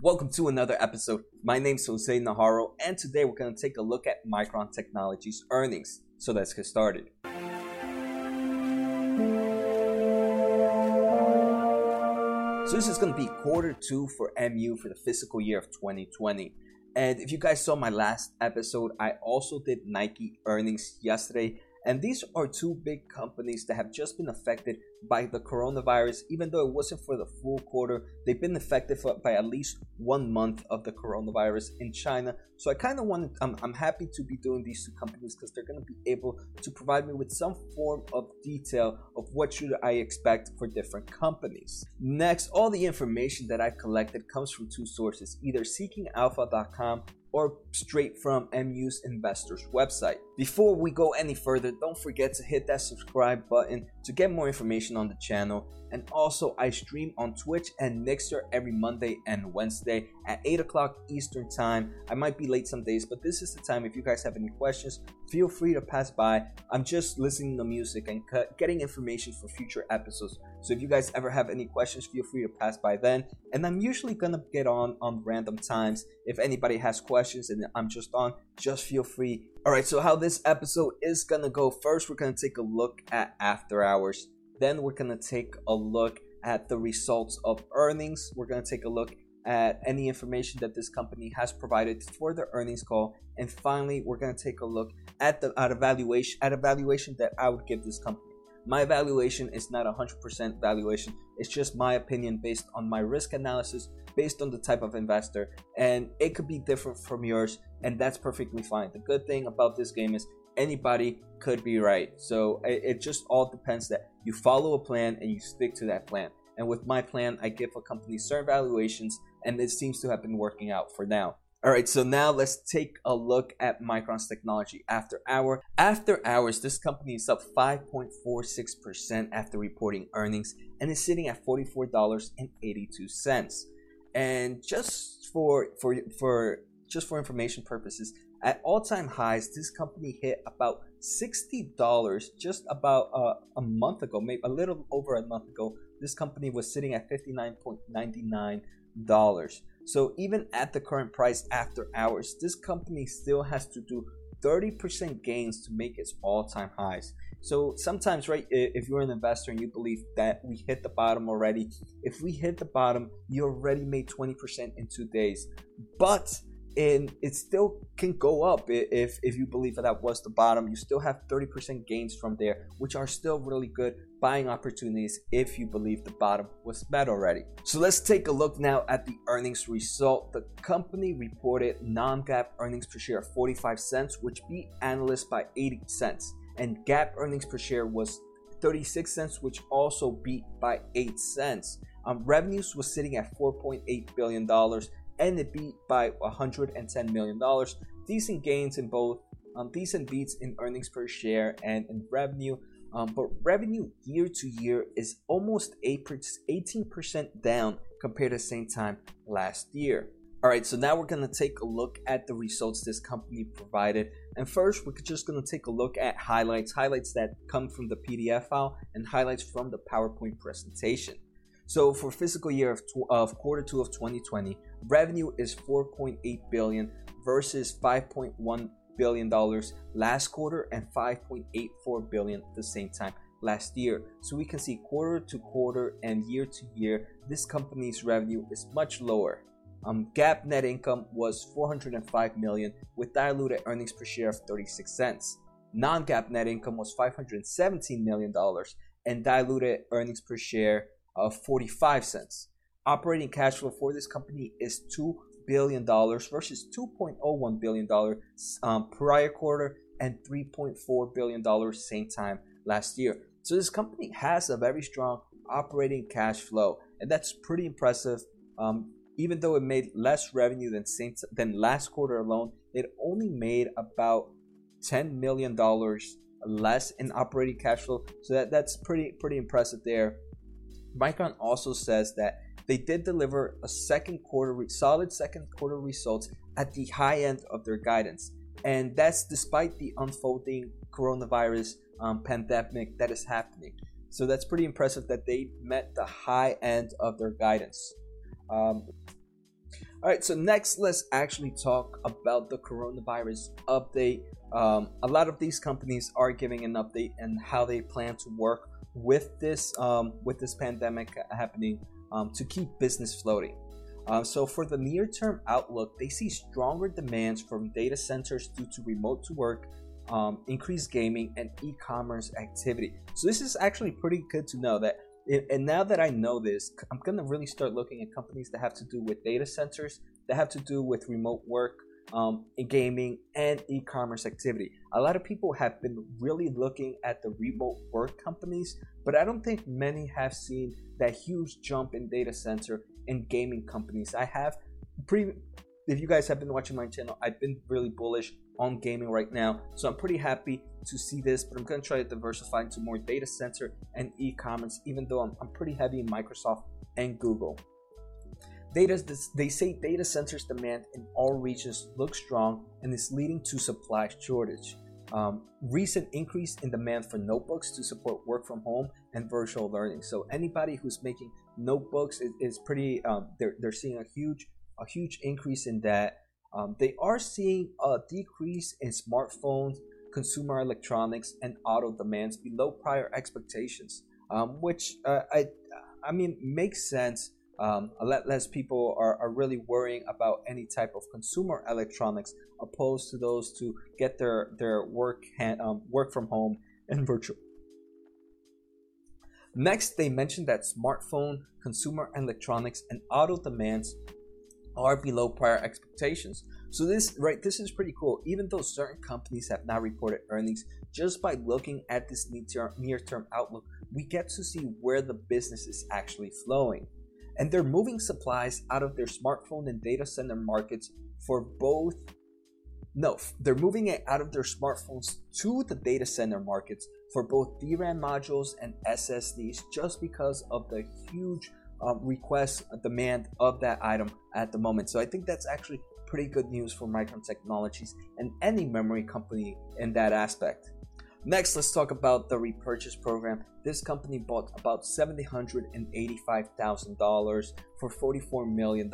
Welcome to another episode. My name's Jose Najarro, and today we're going to take a look at Micron Technology's earnings. So let's get started. So this is going to be quarter two for MU for the fiscal year of 2020. And if you guys saw my last episode, I also did Nike earnings yesterday. And these are two big companies that have just been affected by the coronavirus. Even though it wasn't for the full quarter, they've been affected for, by at least one month of the coronavirus in China. So I kind of want, I'm, I'm happy to be doing these two companies because they're going to be able to provide me with some form of detail of what should I expect for different companies. Next, all the information that I collected comes from two sources, either seekingalpha.com or straight from MU's investors website. Before we go any further, don't forget to hit that subscribe button to get more information on the channel. And also, I stream on Twitch and Mixer every Monday and Wednesday at 8 o'clock Eastern Time. I might be late some days, but this is the time. If you guys have any questions, feel free to pass by. I'm just listening to music and getting information for future episodes. So if you guys ever have any questions, feel free to pass by then. And I'm usually gonna get on on random times. If anybody has questions and I'm just on, just feel free. All right, so how this episode is gonna go first, we're gonna take a look at after hours. Then we're gonna take a look at the results of earnings. We're gonna take a look at any information that this company has provided for the earnings call. And finally, we're gonna take a look at the at evaluation at evaluation that I would give this company. My evaluation is not a 100% valuation. It's just my opinion based on my risk analysis, based on the type of investor, and it could be different from yours, and that's perfectly fine. The good thing about this game is anybody could be right. So it, it just all depends that you follow a plan and you stick to that plan. And with my plan, I give a company certain valuations, and it seems to have been working out for now. All right, so now let's take a look at Micron's technology after hour. After hours, this company is up 5.46% after reporting earnings and is sitting at $44.82. And just for for for just for information purposes, at all-time highs, this company hit about $60 just about uh, a month ago, maybe a little over a month ago. This company was sitting at $59.99. So even at the current price after hours, this company still has to do 30% gains to make its all-time highs. So sometimes, right, if you're an investor and you believe that we hit the bottom already, if we hit the bottom, you already made 20% in two days. But and it still can go up if if you believe that that was the bottom. You still have 30% gains from there which are still really good buying opportunities if you believe the bottom was met already. So let's take a look now at the earnings result. The company reported non-GAAP earnings per share of 45 cents which beat analysts by 80 cents. And GAAP earnings per share was 36 cents which also beat by 8 cents. Um, revenues was sitting at 4.8 billion dollars and it beat by 110 million dollars. Decent gains in both, um, decent beats in earnings per share and in revenue. Um, but revenue year to year is almost 18% down compared to same time last year. All right, so now we're gonna take a look at the results this company provided. And first, we're just gonna take a look at highlights, highlights that come from the PDF file, and highlights from the PowerPoint presentation. So for fiscal year of, tw- of quarter two of 2020, revenue is 4.8 billion versus 5.1 billion dollars last quarter and 5.84 billion at the same time last year. So we can see quarter to quarter and year to year, this company's revenue is much lower. Um, GAAP net income was 405 million with diluted earnings per share of 36 cents. Non-GAAP net income was 517 million dollars and diluted earnings per share of 45 cents. Operating cash flow for this company is $2 billion versus $2.01 billion um, prior quarter and $3.4 billion same time last year. So this company has a very strong operating cash flow, and that's pretty impressive. Um, even though it made less revenue than same, than last quarter alone, it only made about ten million dollars less in operating cash flow. So that, that's pretty pretty impressive there. Micron also says that they did deliver a second quarter solid second quarter results at the high end of their guidance, and that's despite the unfolding coronavirus um, pandemic that is happening. So that's pretty impressive that they met the high end of their guidance. Um, All right, so next let's actually talk about the coronavirus update. Um, a lot of these companies are giving an update and how they plan to work with this um, with this pandemic happening um, to keep business floating. Um, so for the near-term outlook, they see stronger demands from data centers due to remote to work, um, increased gaming, and e-commerce activity. So this is actually pretty good to know that. And now that I know this, I'm gonna really start looking at companies that have to do with data centers, that have to do with remote work, um, in gaming and e-commerce activity. A lot of people have been really looking at the remote work companies, but I don't think many have seen that huge jump in data center and gaming companies. I have pre if you guys have been watching my channel, I've been really bullish on gaming right now. So I'm pretty happy to see this, but I'm going to try to diversify into more data center and e-commerce, even though I'm, I'm pretty heavy in Microsoft and Google. Data, they say data centers demand in all regions looks strong and is leading to supply shortage. Um, recent increase in demand for notebooks to support work from home and virtual learning. So anybody who's making notebooks is, pretty. Um, they're they're seeing a huge a huge increase in that. Um, they are seeing a decrease in smartphones, consumer electronics, and auto demands below prior expectations, um, which uh, I I mean makes sense um, a lot less people are, are really worrying about any type of consumer electronics opposed to those to get their their work hand, um, work from home and virtual. Next they mentioned that smartphone consumer electronics and auto demands are below prior expectations. So this right this is pretty cool. Even though certain companies have not reported earnings just by looking at this near-term outlook we get to see where the business is actually flowing and they're moving supplies out of their smartphone and data center markets for both no they're moving it out of their smartphones to the data center markets for both DRAM modules and SSDs just because of the huge um, request demand of that item at the moment so I think that's actually pretty good news for Micron Technologies and any memory company in that aspect. Next, let's talk about the repurchase program. This company bought about $785,000 for $44 million.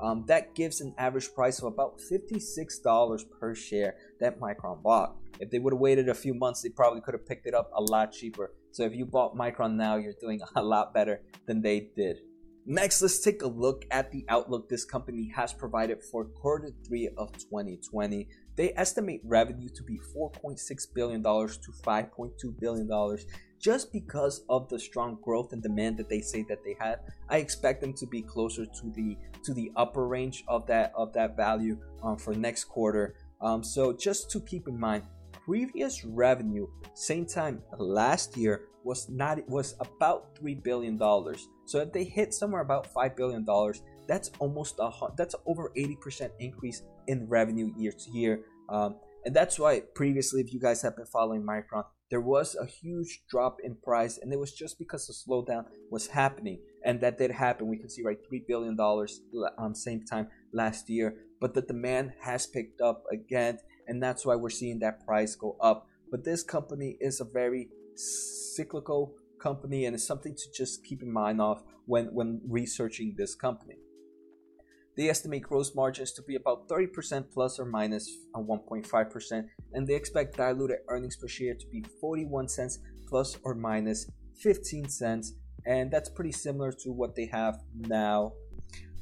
Um, that gives an average price of about $56 per share that Micron bought. If they would have waited a few months, they probably could have picked it up a lot cheaper. So if you bought Micron now, you're doing a lot better than they did. Next, let's take a look at the outlook this company has provided for quarter three of 2020. They estimate revenue to be $4.6 billion to $5.2 billion just because of the strong growth and demand that they say that they have. I expect them to be closer to the to the upper range of that of that value um, for next quarter. Um, so just to keep in mind, previous revenue same time last year was not was about three billion dollars. So if they hit somewhere about five billion dollars, that's almost a that's over eighty percent increase in revenue year to year. Um, and that's why previously, if you guys have been following Micron, there was a huge drop in price, and it was just because the slowdown was happening, and that did happen. We can see right three billion dollars um same time last year, but the demand has picked up again, and that's why we're seeing that price go up. But this company is a very cyclical company and it's something to just keep in mind of when, when researching this company. They estimate gross margins to be about 30% plus or minus 1.5%, and they expect diluted earnings per share to be 41 cents plus or minus 15 cents, and that's pretty similar to what they have now.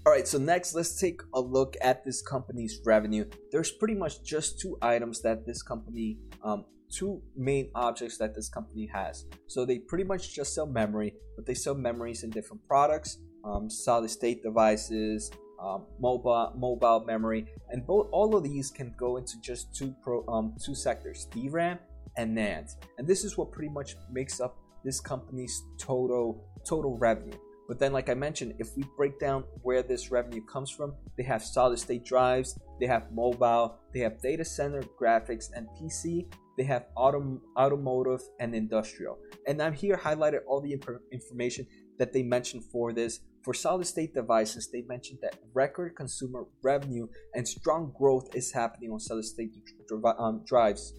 All right, so next let's take a look at this company's revenue. There's pretty much just two items that this company um, two main objects that this company has. So they pretty much just sell memory, but they sell memories in different products, um, solid state devices, um, mobile mobile memory, and both all of these can go into just two pro um, two sectors: DRAM and NAND. And this is what pretty much makes up this company's total total revenue. But then, like I mentioned, if we break down where this revenue comes from, they have solid state drives, they have mobile, they have data center graphics and PC, they have autom- automotive and industrial. And I'm here highlighted all the imp- information that they mentioned for this. For solid state devices, they mentioned that record consumer revenue and strong growth is happening on solid state um, drives.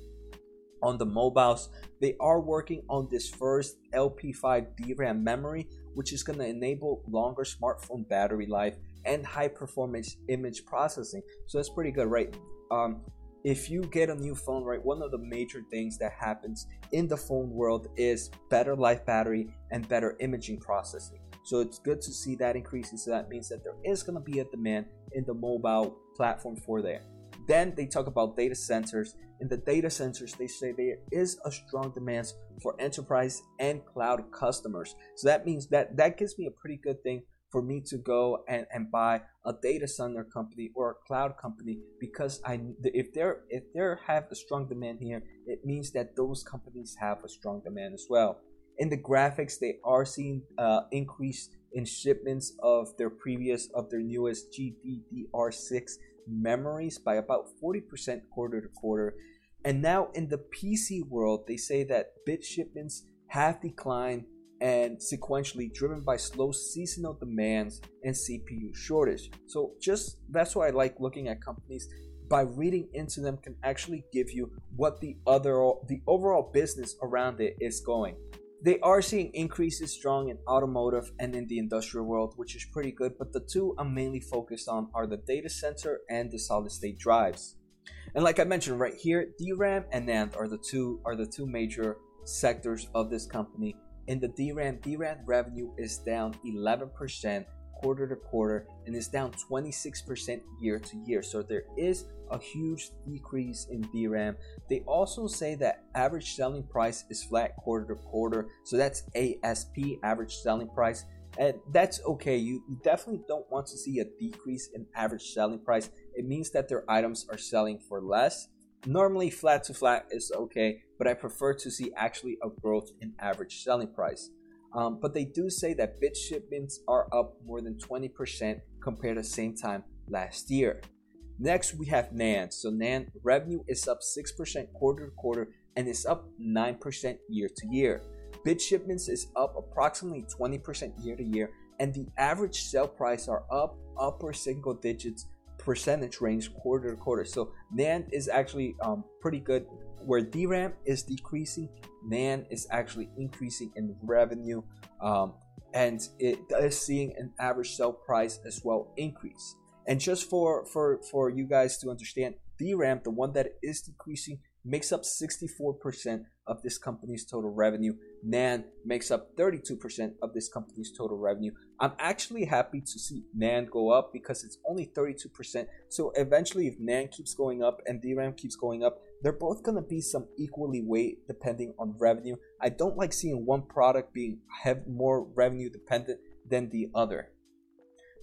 On the mobiles, they are working on this first LP5 DRAM memory, which is going to enable longer smartphone battery life and high performance image processing. So that's pretty good, right? Um, if you get a new phone, right, one of the major things that happens in the phone world is better life battery and better imaging processing. So it's good to see that increasing. So that means that there is going to be a demand in the mobile platform for that. Then they talk about data centers. In the data centers, they say there is a strong demand for enterprise and cloud customers. So that means that that gives me a pretty good thing for me to go and, and buy a data center company or a cloud company because I if they're if they have a strong demand here, it means that those companies have a strong demand as well. In the graphics, they are seeing uh, increase in shipments of their previous of their newest GDDR6 memories by about 40% quarter to quarter. And now in the PC world, they say that bit shipments have declined and sequentially driven by slow seasonal demands and CPU shortage. So just that's why I like looking at companies by reading into them can actually give you what the other the overall business around it is going. They are seeing increases strong in automotive and in the industrial world, which is pretty good, but the two I'm mainly focused on are the data center and the solid state drives. And like I mentioned right here, DRAM and NAND are the two are the two major sectors of this company in the DRAM, DRAM revenue is down 11% quarter to quarter and is down 26% year to year. So there is a huge decrease in DRAM. They also say that average selling price is flat quarter to quarter. So that's ASP, average selling price. And that's okay. You definitely don't want to see a decrease in average selling price. It means that their items are selling for less Normally, flat to flat is okay, but I prefer to see actually a growth in average selling price. Um, but they do say that bit shipments are up more than 20% compared to same time last year. Next, we have NAND. So NAND revenue is up 6% quarter to quarter and is up 9% year to year. Bit shipments is up approximately 20% year to year, and the average sale price are up upper single digits percentage range quarter to quarter. So NAND is actually um, pretty good. Where DRAM is decreasing, NAND is actually increasing in revenue, um, and it is seeing an average sell price as well increase. And just for for for you guys to understand, DRAM, the one that is decreasing, makes up 64% of this company's total revenue. NAND makes up 32% of this company's total revenue. I'm actually happy to see NAND go up because it's only 32%. So eventually, if NAND keeps going up and DRAM keeps going up, they're both going to be some equally weight depending on revenue. I don't like seeing one product being have more revenue dependent than the other.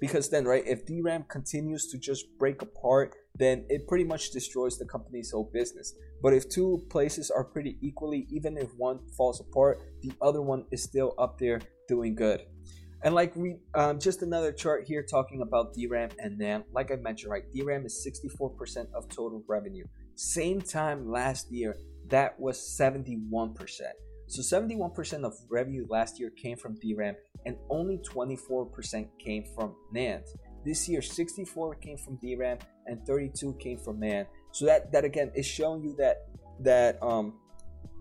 Because then, right, if DRAM continues to just break apart then it pretty much destroys the company's whole business. But if two places are pretty equally, even if one falls apart, the other one is still up there doing good. And like we, um, just another chart here talking about DRAM and NAND. Like I mentioned, right, DRAM is 64% of total revenue. Same time last year, that was 71%. So 71% of revenue last year came from DRAM, and only 24% came from NAND. This year, 64 came from DRAM and 32 came from NAND. So that that again is showing you that that um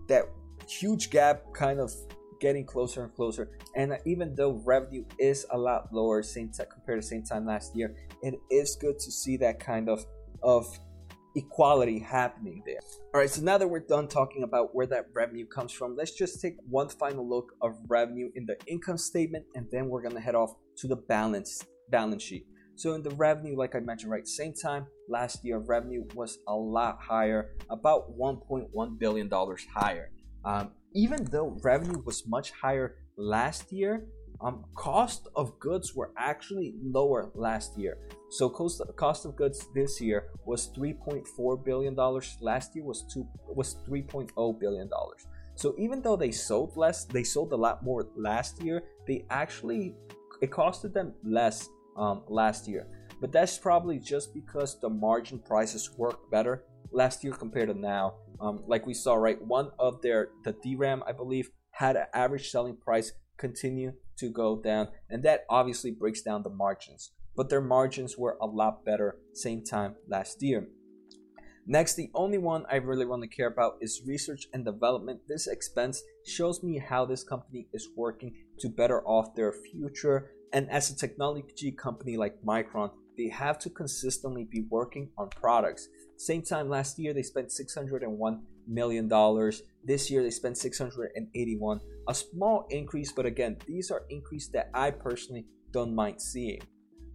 that huge gap kind of getting closer and closer. And even though revenue is a lot lower same t- compared to same time last year, it is good to see that kind of of equality happening there. All right, so now that we're done talking about where that revenue comes from, let's just take one final look of revenue in the income statement and then we're going to head off to the balance balance sheet. So in the revenue, like I mentioned, right, same time last year, revenue was a lot higher, about 1.1 billion dollars higher. Um, even though revenue was much higher last year, um, cost of goods were actually lower last year. So cost cost of goods this year was 3.4 billion dollars. Last year was two was 3.0 billion dollars. So even though they sold less, they sold a lot more last year. They actually it costed them less um, last year. But that's probably just because the margin prices work better last year compared to now. Um, like we saw, right? One of their the DRAM, I believe, had an average selling price continue to go down, and that obviously breaks down the margins. But their margins were a lot better same time last year. Next, the only one I really want to care about is research and development. This expense shows me how this company is working to better off their future And as a technology company like Micron, they have to consistently be working on products. Same time last year, they spent 601 million dollars. This year, they spent 681. A small increase, but again, these are increases that I personally don't mind seeing.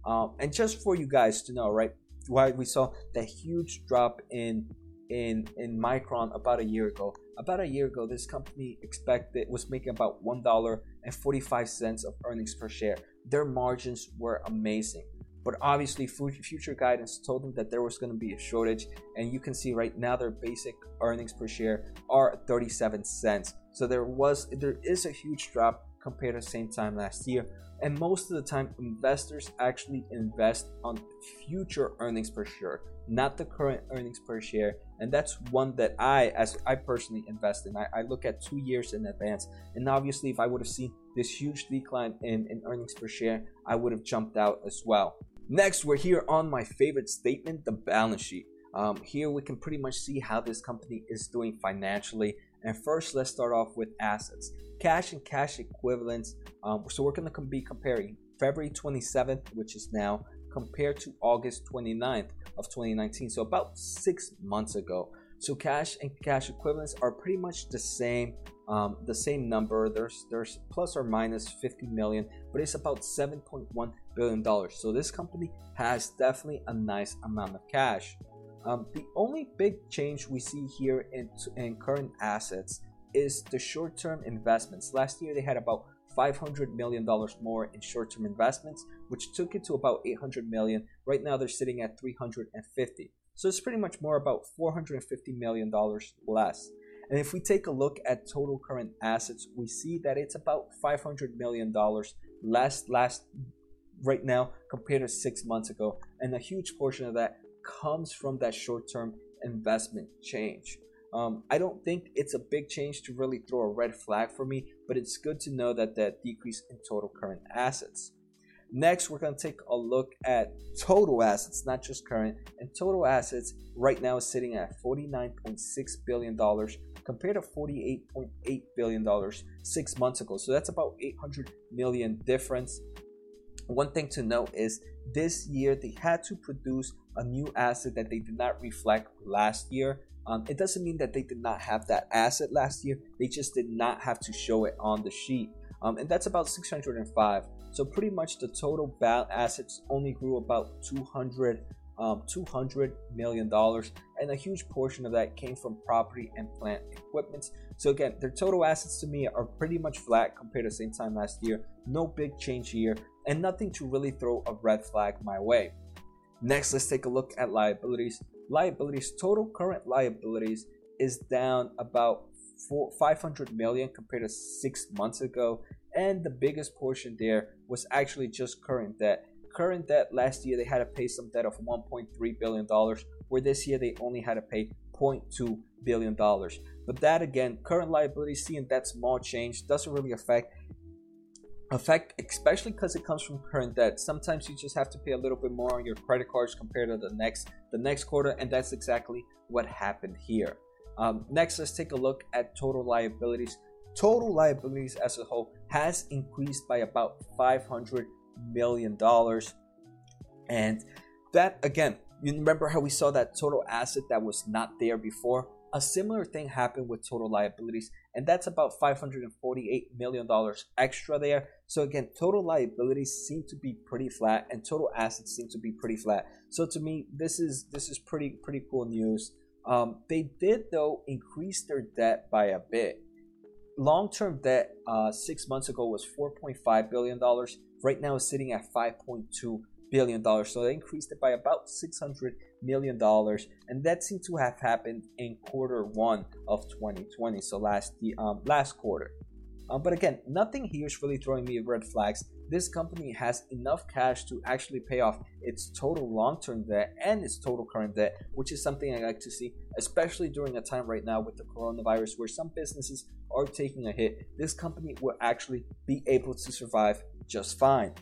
Um, and just for you guys to know, right, why we saw that huge drop in in in Micron about a year ago. About a year ago, this company expected was making about one dollar and forty five cents of earnings per share. Their margins were amazing, but obviously, future guidance told them that there was going to be a shortage, and you can see right now their basic earnings per share are thirty seven cents. So there was there is a huge drop compared to the same time last year. And most of the time, investors actually invest on future earnings per share, not the current earnings per share. And that's one that I, as I personally invest in. I, I look at two years in advance. And obviously, if I would have seen this huge decline in, in earnings per share, I would have jumped out as well. Next, we're here on my favorite statement the balance sheet. Um, here we can pretty much see how this company is doing financially. And first, let's start off with assets cash and cash equivalents. Um, so we're going to be comparing February 27th, which is now, compared to August 29th of 2019. So about six months ago. So cash and cash equivalents are pretty much the same, um, the same number. There's there's plus or minus 50 million, but it's about 7.1 billion dollars. So this company has definitely a nice amount of cash. Um, the only big change we see here in, in current assets is the short term investments. Last year, they had about $500 million more in short term investments, which took it to about 800 million. Right now, they're sitting at 350. So it's pretty much more about $450 million less. And if we take a look at total current assets, we see that it's about $500 million less last right now compared to six months ago. And a huge portion of that comes from that short term investment change. Um, I don't think it's a big change to really throw a red flag for me, but it's good to know that that decrease in total current assets. Next, we're going to take a look at total assets, not just current. And total assets right now is sitting at $49.6 billion compared to $48.8 billion six months ago. So that's about 800 million difference. One thing to note is this year they had to produce a new asset that they did not reflect last year. Um, it doesn't mean that they did not have that asset last year. They just did not have to show it on the sheet. Um, and that's about 605. So pretty much the total assets only grew about 200, um, 200 million dollars, and a huge portion of that came from property and plant equipment. So again, their total assets to me are pretty much flat compared to the same time last year. No big change here, and nothing to really throw a red flag my way. Next, let's take a look at liabilities liabilities, total current liabilities is down about four, 500 million compared to six months ago. And the biggest portion there was actually just current debt. Current debt last year, they had to pay some debt of $1.3 billion, where this year they only had to pay $0.2 billion. But that again, current liabilities, seeing that small change doesn't really affect effect especially because it comes from current debt. Sometimes you just have to pay a little bit more on your credit cards compared to the next the next quarter and that's exactly what happened here. Um, next let's take a look at total liabilities. Total liabilities as a whole has increased by about 500 million dollars. And that again you remember how we saw that total asset that was not there before a similar thing happened with total liabilities, and that's about $548 million extra there. So, again, total liabilities seem to be pretty flat, and total assets seem to be pretty flat. So, to me, this is this is pretty pretty cool news. Um, they did though increase their debt by a bit. Long-term debt uh, six months ago was 4.5 billion dollars. Right now, it's sitting at 5.2 billion dollars. So they increased it by about 600 million dollars, and that seemed to have happened in quarter one of 2020. So last the um, last quarter. Um, but again, nothing here is really throwing me red flags. This company has enough cash to actually pay off its total long term debt and its total current debt, which is something I like to see, especially during a time right now with the coronavirus where some businesses are taking a hit. This company will actually be able to survive just fine.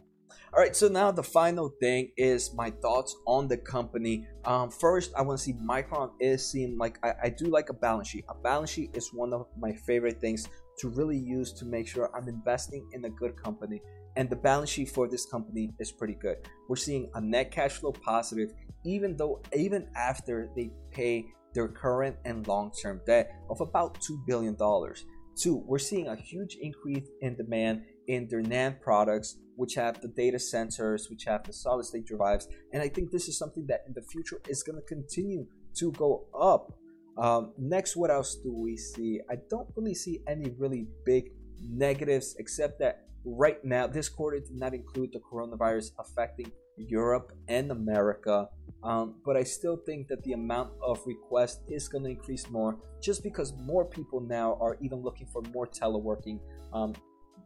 All right, so now the final thing is my thoughts on the company. Um, first, I want to see Micron is seem like I, I do like a balance sheet. A balance sheet is one of my favorite things to really use to make sure I'm investing in a good company. and the balance sheet for this company is pretty good. We're seeing a net cash flow positive, even though even after they pay their current and long-term debt of about two billion dollars. Two, we're seeing a huge increase in demand in their NAND products, which have the data centers, which have the solid state drives. And I think this is something that in the future is going to continue to go up. Um, next, what else do we see? I don't really see any really big negatives, except that right now, this quarter did not include the coronavirus affecting Europe and America. Um, but I still think that the amount of requests is going to increase more just because more people now are even looking for more teleworking, um,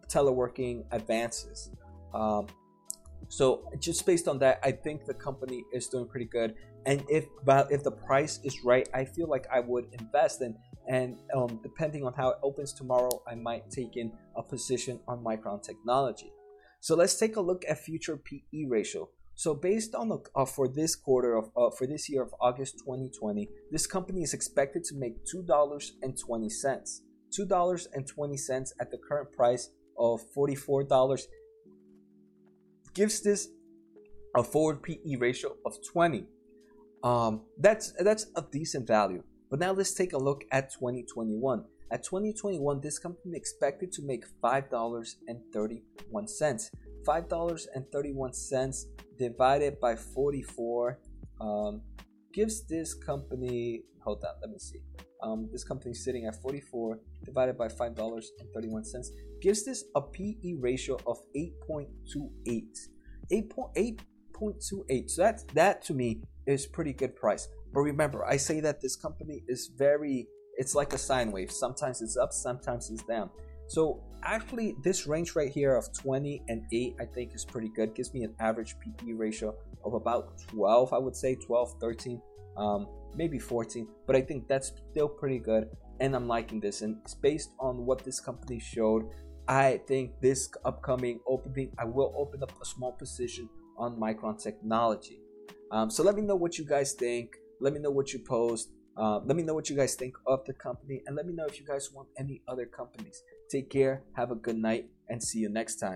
teleworking advances. Um, so just based on that, I think the company is doing pretty good. And if if the price is right, I feel like I would invest in. And um, depending on how it opens tomorrow, I might take in a position on Micron Technology. So let's take a look at future PE ratio. So based on the uh, for this quarter of uh, for this year of August 2020, this company is expected to make two dollars and twenty cents. Two dollars and twenty cents at the current price of forty four dollars gives this a forward PE ratio of 20. Um, that's that's a decent value. But now let's take a look at 2021. At 2021, this company expected to make five dollars and thirty-one cents. Five dollars and thirty-one cents divided by 44 um, gives this company hold on let me see um, this company sitting at 44 divided by five dollars and 31 cents gives this a pe ratio of 8.28 8.28 so that that to me is pretty good price. But remember i say that this company is very it's like a sine wave. Sometimes it's up sometimes it's down. So actually this range right here of 20 and 8 I think is pretty good. Gives me an average PE ratio of about 12, I would say 12, 13, um, maybe 14. But I think that's still pretty good and I'm liking this. And it's based on what this company showed. I think this upcoming opening, I will open up a small position on Micron Technology. Um, so let me know what you guys think. Let me know what you post. Uh, let me know what you guys think of the company and let me know if you guys want any other companies. Take care, have a good night, and see you next time.